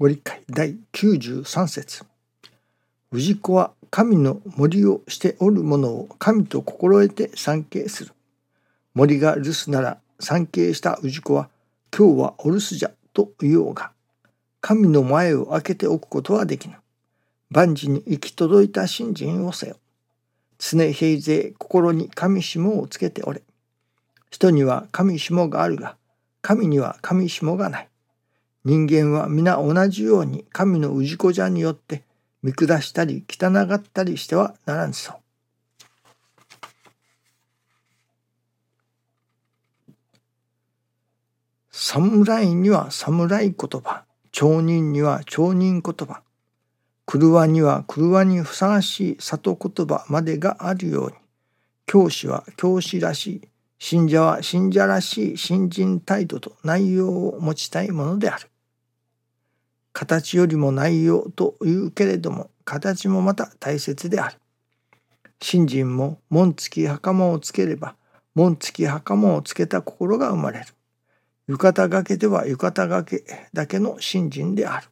ご理解第93節氏子は神の森をしておるものを神と心得て参詣する。森が留守なら参詣した氏子は今日はお留守じゃと言おうが、神の前を開けておくことはできぬ。万事に行き届いた信心をせよ。常平勢心に神下をつけておれ。人には神下があるが、神には神下がない。人間は皆同じように神の氏子じゃによって見下したり汚がったりしてはならんそう。侍には侍言葉、町人には町人言葉、車には車にふさわしい里言葉までがあるように、教師は教師らしい、信者は信者らしい信心態度と内容を持ちたいものである。形よりも内容というけれども形もまた大切である。信心も紋付き袴をつければ紋付き袴をつけた心が生まれる。浴衣がけでは浴衣がけだけの信心である。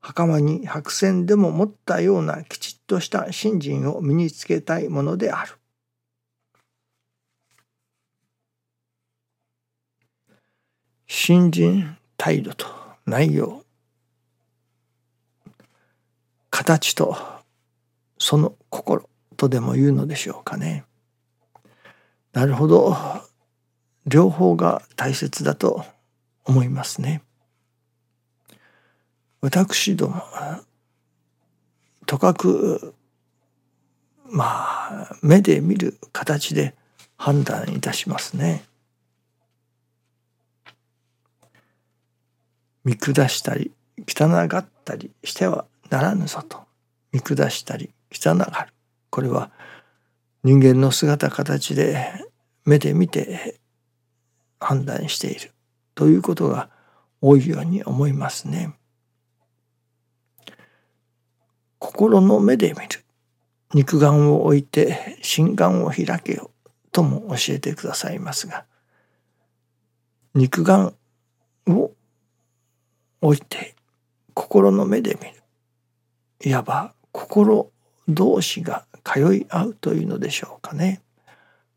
袴に白線でも持ったようなきちっとした信心を身につけたいものである。信心態度と内容形とその心とでも言うのでしょうかね。なるほど両方が大切だと思いますね。私どもとかくまあ目で見る形で判断いたしますね。見下したり汚がったりしてはならぬぞと。見下したり汚がる。これは人間の姿形で目で見て判断している。ということが多いように思いますね。心の目で見る。肉眼を置いて心眼を開けよとも教えてくださいますが肉眼を置いて心の目で見る。いわば心同士が通い合うというのでしょうかね。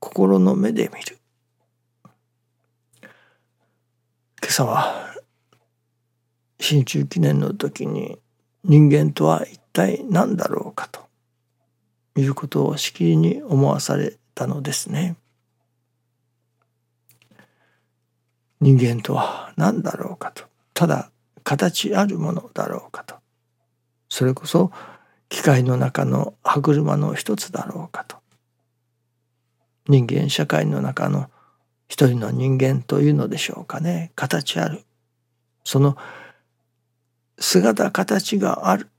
心の目で見る。今朝は新中記念の時に人間とは一体何だろうかということをしきりに思わされたのですね。人間とは何だろうかと。ただ形あるものだろうかと。それこそ機械の中の歯車の一つだろうかと。人間社会の中の一人の人間というのでしょうかね。形ある。その姿形がある。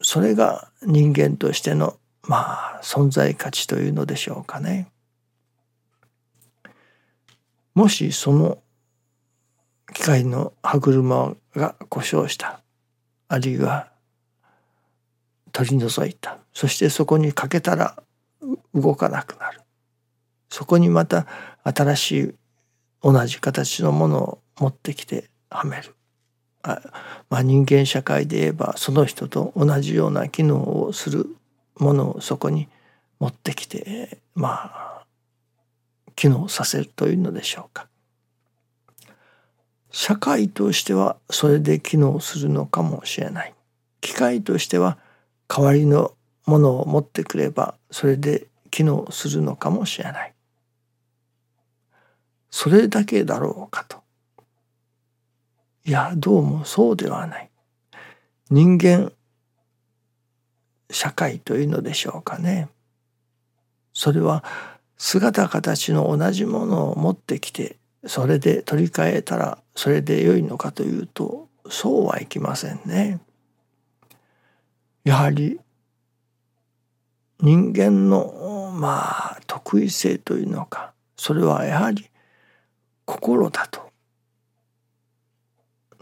それが人間としてのまあ存在価値というのでしょうかね。もしその機械の歯車が故障した。あるいは取り除いた。そしてそこにかけたら動かなくなる。そこにまた新しい同じ形のものを持ってきてはめる。あ、まあ、人間社会で言えばその人と同じような機能をするものをそこに持ってきてまあ機能させるというのでしょうか。社会としてはそれで機能するのかもしれない。機械としては代わりのものを持ってくればそれで機能するのかもしれない。それだけだろうかと。いやどうもそうではない。人間社会というのでしょうかね。それは姿形の同じものを持ってきてそれで取り替えたらそれで良いのかというとそうはいきませんね。やはり人間のまあ得意性というのかそれはやはり心だと。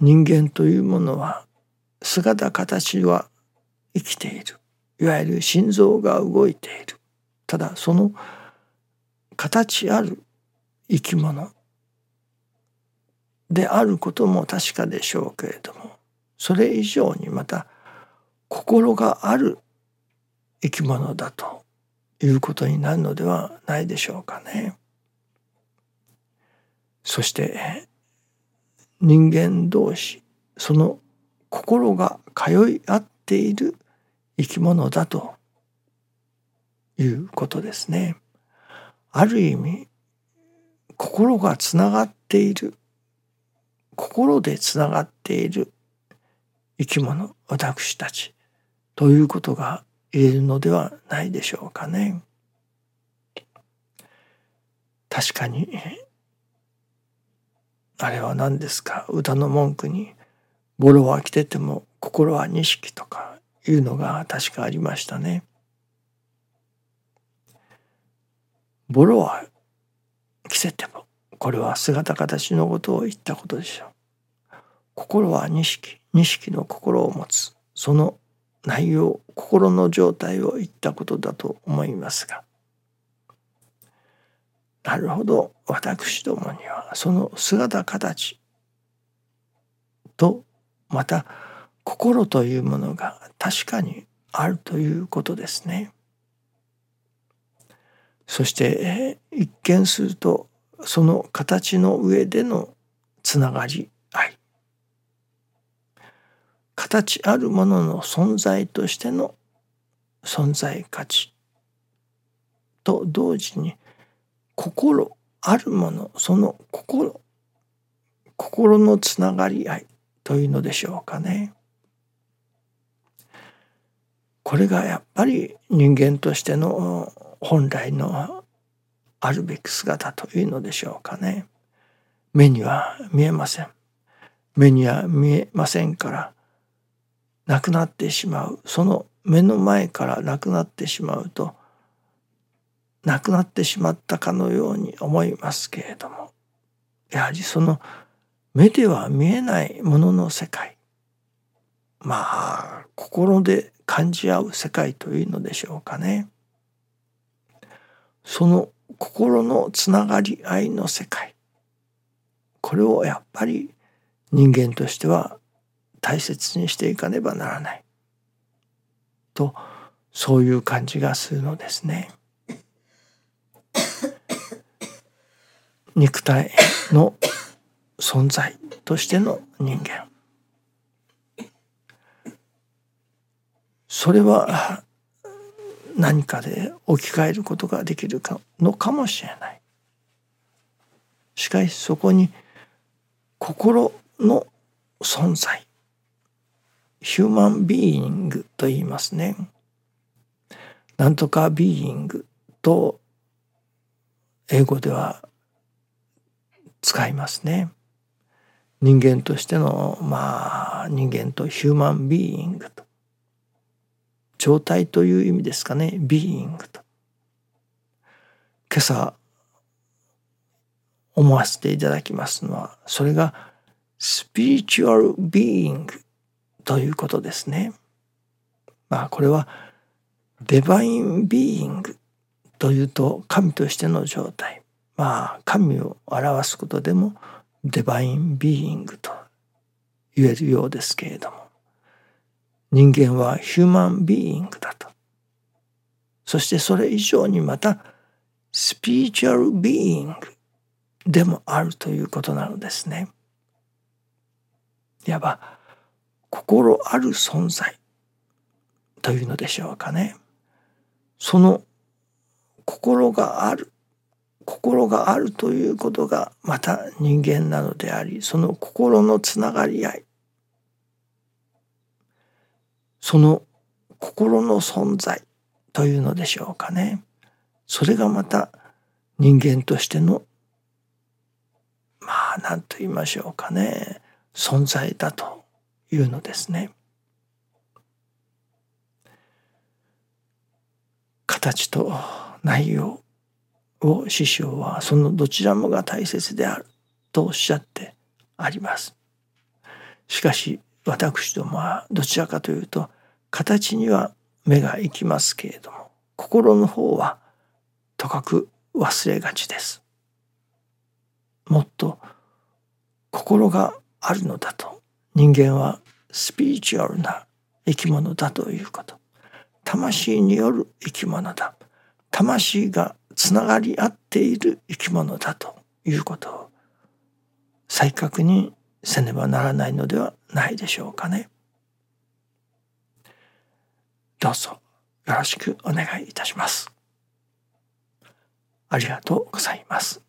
人間というものは姿形は生きているいわゆる心臓が動いているただその形ある生き物であることも確かでしょうけれどもそれ以上にまた心がある生き物だということになるのではないでしょうかね。そして人間同士その心が通い合っている生き物だということですね。ある意味心がつながっている心でつながっている生き物私たちということが言えるのではないでしょうかね。確かにあれは何ですか？歌の文句に「ボロは着てても心は錦」とかいうのが確かありましたね。ボロは着せてもこれは姿形のことを言ったことでしょう。心は錦錦の心を持つその内容心の状態を言ったことだと思いますがなるほど私どもにはその姿形とまた心というものが確かにあるということですね。そして一見するとその形の上でのつながり合い形あるものの存在としての存在価値と同時に心あるものその心心のつながり合いというのでしょうかね。これがやっぱり人間としての本来のあるべき姿というのでしょうかね。目には見えません。目には見えませんから亡くなってしまうその目の前から亡くなってしまうと亡くなってしまったかのように思いますけれどもやはりその目では見えないものの世界まあ心で感じ合う世界というのでしょうかね。その心のつながり合いの世界。これをやっぱり人間としては大切にしていかねばならない。とそういう感じがするのですね。肉体の存在としての人間。それは何かで置き換えることができるかのかもしれない。しかしそこに心の存在ヒューマンビーイングと言いますね。なんとかビーイングと英語では使いますね。人間としてのまあ人間とヒューマンビーイングと状態という意味ですかね。 being と。今朝思わせていただきますのはそれが spiritual being ということですね。まあこれは divine being というと神としての状態。まあ神を表すことでも divine being と言えるようですけれども。人間はヒューマンビーイングだと。そしてそれ以上にまたスピリチュアルビーイングでもあるということなのですね。いわば心ある存在というのでしょうかね。その心がある心があるということがまた人間なのでありその心のつながり合いその心の存在というのでしょうかね。それがまた人間としてのまあ何と言いましょうかね存在だというのですね。形と内容を師匠はそのどちらもが大切であるとおっしゃってあります。しかし私どもはどちらかというと形には目が行きますけれども心の方はとかく忘れがちです。もっと心があるのだと人間はスピリチュアルな生き物だということ魂による生き物だ魂がつながり合っている生き物だということを再確認せねばならないのではないでしょうかね。どうぞよろしくお願いいたします。ありがとうございます。